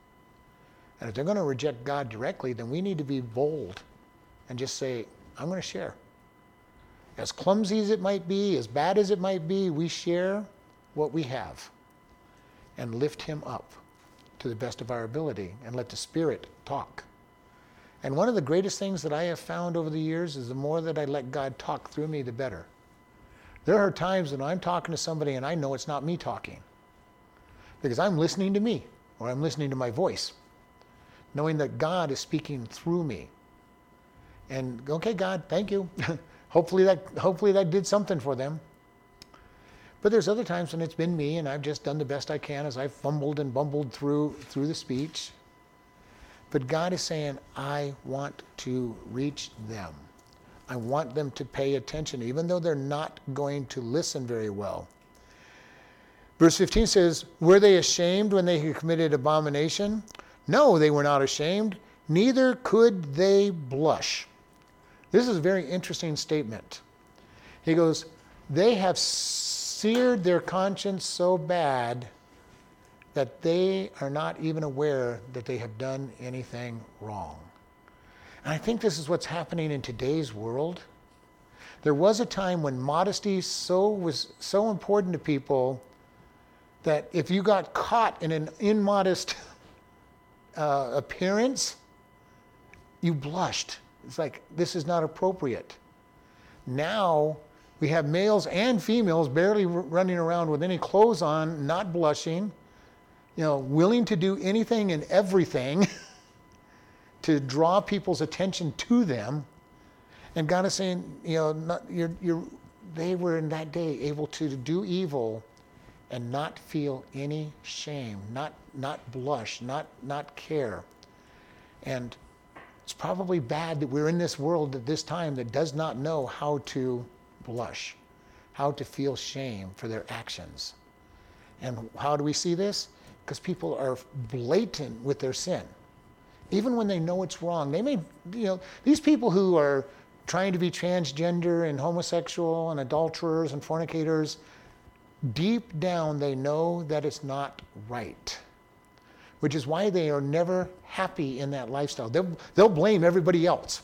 And if they're going to reject God directly, then we need to be bold and just say, I'm going to share. As clumsy as it might be, as bad as it might be, we share what we have and lift Him up to the best of our ability and let the Spirit talk. And one of the greatest things that I have found over the years is the more that I let God talk through me, the better. There are times when I'm talking to somebody and I know it's not me talking because I'm listening to me or I'm listening to my voice, knowing that God is speaking through me. And okay, God, thank you. hopefully that hopefully that did something for them. But there's other times when it's been me and I've just done the best I can as I've fumbled and bumbled through through the speech. But God is saying, I want to reach them. I want them to pay attention, even though they're not going to listen very well. Verse 15 says, Were they ashamed when they had committed abomination? No, they were not ashamed, neither could they blush. This is a very interesting statement. He goes, They have seared their conscience so bad that they are not even aware that they have done anything wrong. And I think this is what's happening in today's world. There was a time when modesty so was so important to people that if you got caught in an immodest uh, appearance, you blushed. It's like, this is not appropriate. Now, we have males and females barely running around with any clothes on, not blushing, you know, willing to do anything and everything to draw people's attention to them. And God is saying, you know, not, you're, you're, they were in that day able to do evil and not feel any shame, not, not blush, not, not care. And it's probably bad that we're in this world at this time that does not know how to blush, how to feel shame for their actions. And how do we see this? Because people are blatant with their sin. Even when they know it's wrong, they may, you know, these people who are trying to be transgender and homosexual and adulterers and fornicators, deep down they know that it's not right, which is why they are never happy in that lifestyle. They'll, they'll blame everybody else.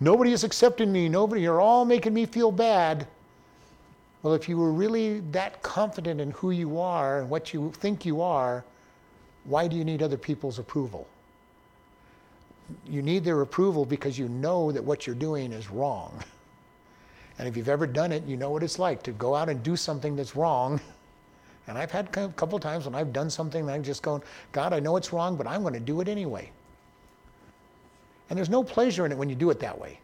Nobody is accepting me. Nobody, you're all making me feel bad. Well, if you were really that confident in who you are and what you think you are, why do you need other people's approval? You need their approval because you know that what you're doing is wrong. And if you've ever done it, you know what it's like to go out and do something that's wrong. And I've had a couple times when I've done something and I'm just going, God, I know it's wrong, but I'm going to do it anyway. And there's no pleasure in it when you do it that way.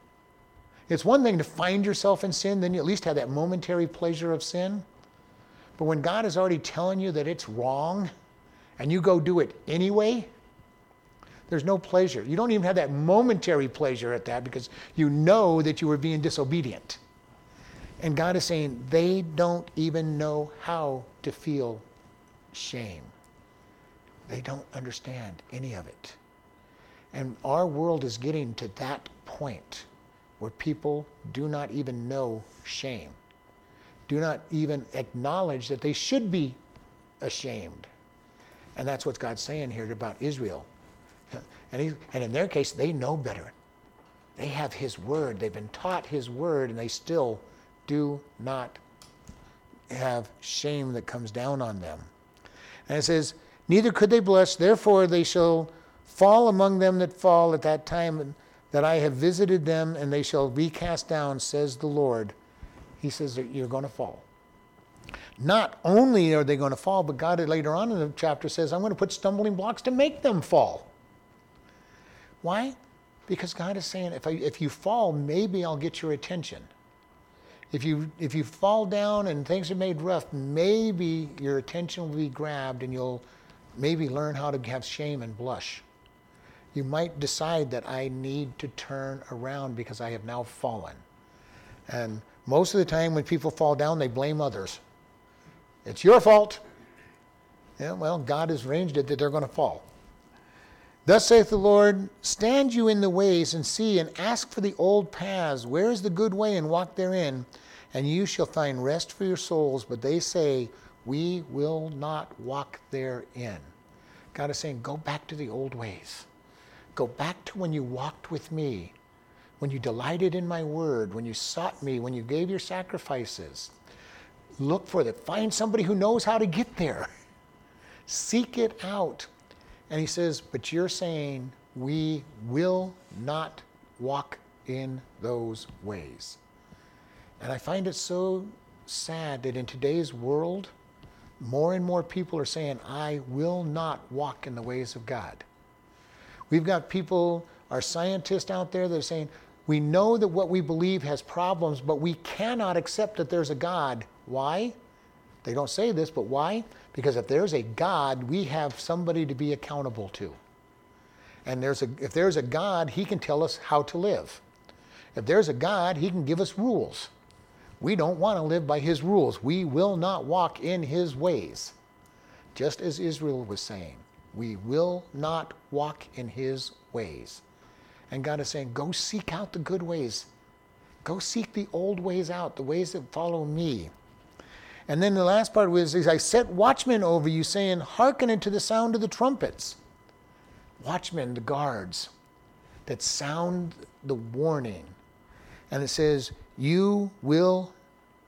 It's one thing to find yourself in sin, then you at least have that momentary pleasure of sin. But when God is already telling you that it's wrong and you go do it anyway, there's no pleasure. You don't even have that momentary pleasure at that because you know that you were being disobedient. And God is saying they don't even know how to feel shame. They don't understand any of it. And our world is getting to that point where people do not even know shame, do not even acknowledge that they should be ashamed. And that's what God's saying here about Israel. And, he, and in their case, they know better. They have His Word. They've been taught His Word, and they still do not have shame that comes down on them. And it says, Neither could they blush, therefore they shall fall among them that fall at that time that I have visited them, and they shall be cast down, says the Lord. He says you're going to fall. Not only are they going to fall, but God later on in the chapter says, I'm going to put stumbling blocks to make them fall. Why? Because God is saying, if, I, if you fall, maybe I'll get your attention. If you, if you fall down and things are made rough, maybe your attention will be grabbed and you'll maybe learn how to have shame and blush. You might decide that I need to turn around because I have now fallen. And most of the time, when people fall down, they blame others. It's your fault. Yeah, well, God has arranged it that they're going to fall. Thus saith the Lord Stand you in the ways and see, and ask for the old paths. Where is the good way, and walk therein? and you shall find rest for your souls. But they say, We will not walk therein. God is saying, Go back to the old ways. Go back to when you walked with me, when you delighted in my word, when you sought me, when you gave your sacrifices. Look for it. Find somebody who knows how to get there. Seek it out. And he says, But you're saying, We will not walk in those ways. And I find it so sad that in today's world, more and more people are saying, I will not walk in the ways of God. We've got people, our scientists out there that are saying, we know that what we believe has problems, but we cannot accept that there's a God. Why? They don't say this, but why? Because if there's a God, we have somebody to be accountable to. And there's a, if there's a God, he can tell us how to live. If there's a God, He can give us rules. We don't want to live by His rules. We will not walk in His ways. Just as Israel was saying, we will not walk in His ways. And God is saying, go seek out the good ways. Go seek the old ways out, the ways that follow me. And then the last part was, is I set watchmen over you, saying, hearken unto the sound of the trumpets. Watchmen, the guards, that sound the warning. And it says, You will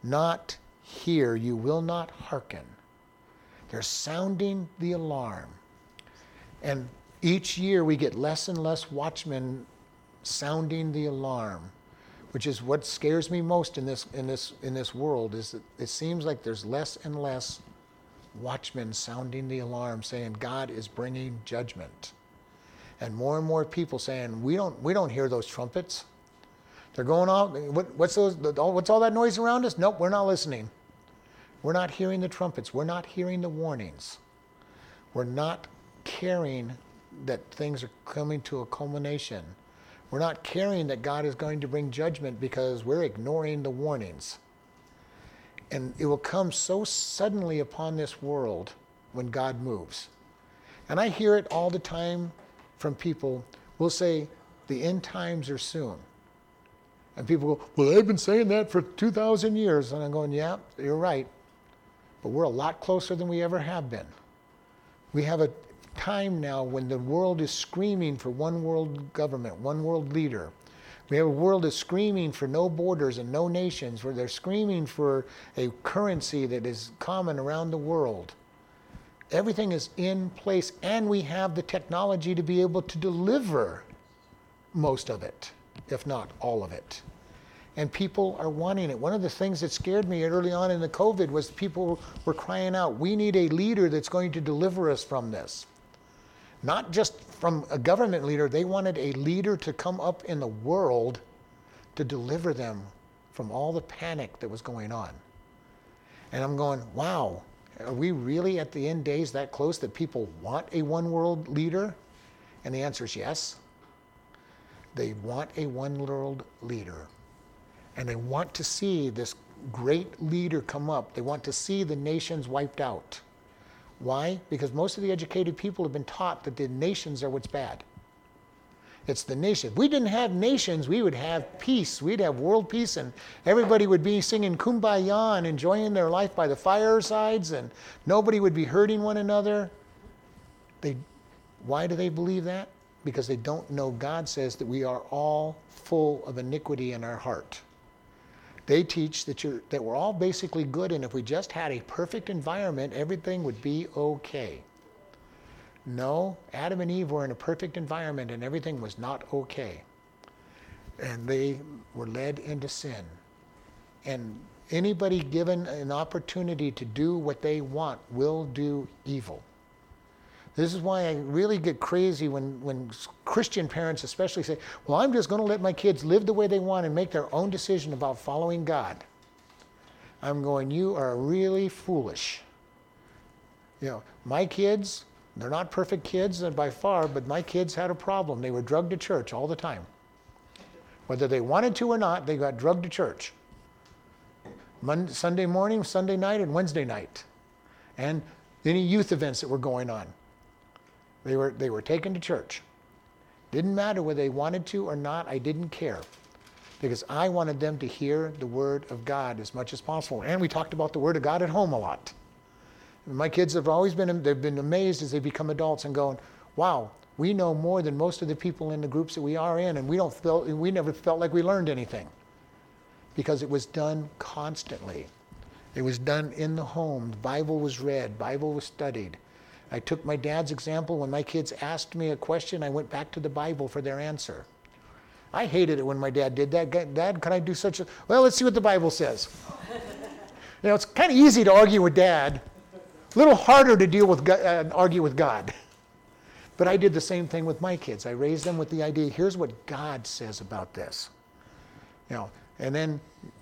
not hear, you will not hearken. They're sounding the alarm. And each year we get less and less watchmen sounding the alarm, which is what scares me most in this, in this, in this world, is that it seems like there's less and less watchmen sounding the alarm saying God is bringing judgment. And more and more people saying, we don't, we don't hear those trumpets. They're going off. What, what's, those, what's all that noise around us? Nope, we're not listening. We're not hearing the trumpets. We're not hearing the warnings. We're not caring that things are coming to a culmination. We're not caring that God is going to bring judgment because we're ignoring the warnings. And it will come so suddenly upon this world when God moves. And I hear it all the time from people. We'll say, the end times are soon. And people go, well, they've been saying that for 2,000 years. And I'm going, yeah, you're right. But we're a lot closer than we ever have been. We have a time now when the world is screaming for one world government, one world leader. We have a world that's screaming for no borders and no nations, where they're screaming for a currency that is common around the world. Everything is in place, and we have the technology to be able to deliver most of it, if not all of it. And people are wanting it. One of the things that scared me early on in the COVID was people were crying out, We need a leader that's going to deliver us from this not just from a government leader, they wanted a leader to come up in the world to deliver them from all the panic that was going on. And I'm going, wow, are we really at the end days that close that people want a one world leader? And the answer is yes. They want a one world leader. And they want to see this great leader come up. They want to see the nations wiped out. Why? Because most of the educated people have been taught that the nations are what's bad. It's the nation. If we didn't have nations, we would have peace. We'd have world peace, and everybody would be singing kumbaya and enjoying their life by the firesides, and nobody would be hurting one another. They, why do they believe that? Because they don't know God says that we are all full of iniquity in our heart. They teach that, you're, that we're all basically good, and if we just had a perfect environment, everything would be okay. No, Adam and Eve were in a perfect environment, and everything was not okay. And they were led into sin. And anybody given an opportunity to do what they want will do evil. This is why I really get crazy when, when Christian parents, especially, say, Well, I'm just going to let my kids live the way they want and make their own decision about following God. I'm going, You are really foolish. You know, my kids, they're not perfect kids by far, but my kids had a problem. They were drugged to church all the time. Whether they wanted to or not, they got drugged to church. Monday, Sunday morning, Sunday night, and Wednesday night. And any youth events that were going on. They were, they were taken to church. Didn't matter whether they wanted to or not, I didn't care. Because I wanted them to hear the Word of God as much as possible. And we talked about the Word of God at home a lot. My kids have always been, they've been amazed as they become adults and going, wow, we know more than most of the people in the groups that we are in, and we don't feel, we never felt like we learned anything. Because it was done constantly. It was done in the home. The Bible was read, Bible was studied. I took my dad's example. When my kids asked me a question, I went back to the Bible for their answer. I hated it when my dad did that. Dad, can I do such a. Well, let's see what the Bible says. you know, it's kind of easy to argue with dad, a little harder to deal with, God, uh, argue with God. But I did the same thing with my kids. I raised them with the idea here's what God says about this. You know, and then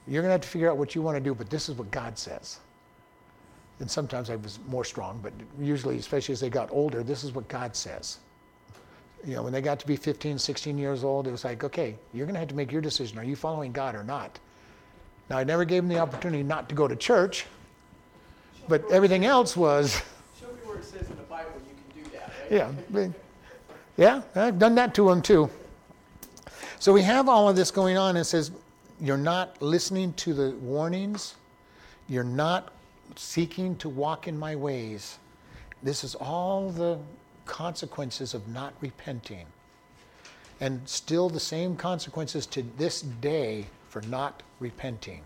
you're going to have to figure out what you want to do, but this is what God says and sometimes I was more strong, but usually, especially as they got older, this is what God says. you know, when they got to be 15, 16 years old, it was like, okay, you're going to have to make your decision. Are you following God or not? Now, I never gave them the opportunity not to go to church, but everything else was. Show me where it says in the Bible you can do that. Right? Yeah, yeah, I've done that to them too. So we have all of this going on. It says you're not listening to the warnings, you're not seeking to walk in my ways. This is all the consequences of not repenting. And still the same consequences to this day for not repenting.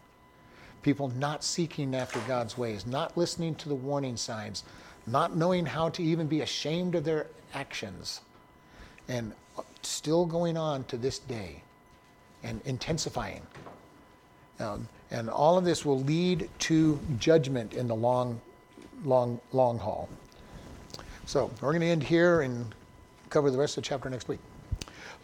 People not seeking after God's ways, not listening to the warning signs, not knowing how to even be ashamed of their actions, and still going on to this day and intensifying. Um, and all of this will lead to judgment in the long, long, long haul. So we're going to end here and cover the rest of the chapter next week.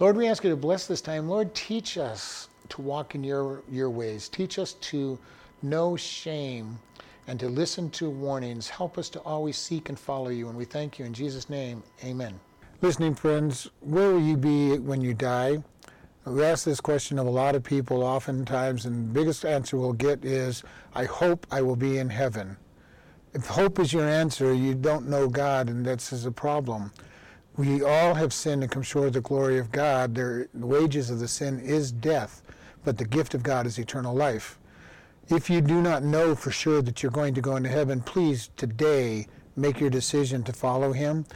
Lord, we ask you to bless this time. Lord, teach us to walk in your, your ways. Teach us to know shame and to listen to warnings. Help us to always seek and follow you. And we thank you in Jesus' name. Amen. Listening friends, where will you be when you die? We ask this question of a lot of people oftentimes, and the biggest answer we'll get is, I hope I will be in heaven. If hope is your answer, you don't know God, and that's a problem. We all have sinned and come short of the glory of God. the wages of the sin is death, but the gift of God is eternal life. If you do not know for sure that you're going to go into heaven, please today make your decision to follow Him.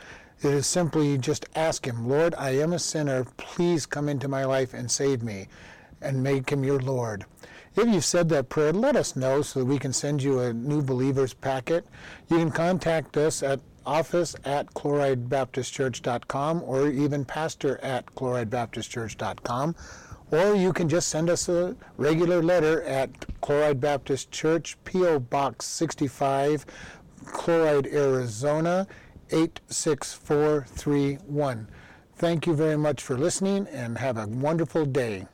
It is simply just ask Him, Lord, I am a sinner. Please come into my life and save me, and make Him your Lord. If you've said that prayer, let us know so that we can send you a new believers packet. You can contact us at office at chloridebaptistchurch.com or even pastor at chloridebaptistchurch.com. Or you can just send us a regular letter at Chloride Baptist Church, P.O. Box 65, Chloride, Arizona 86431. Thank you very much for listening and have a wonderful day.